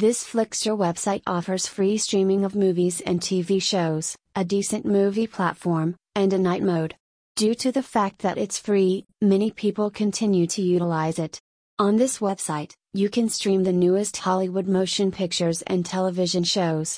This Flixtor website offers free streaming of movies and TV shows, a decent movie platform, and a night mode. Due to the fact that it's free, many people continue to utilize it. On this website, you can stream the newest Hollywood motion pictures and television shows.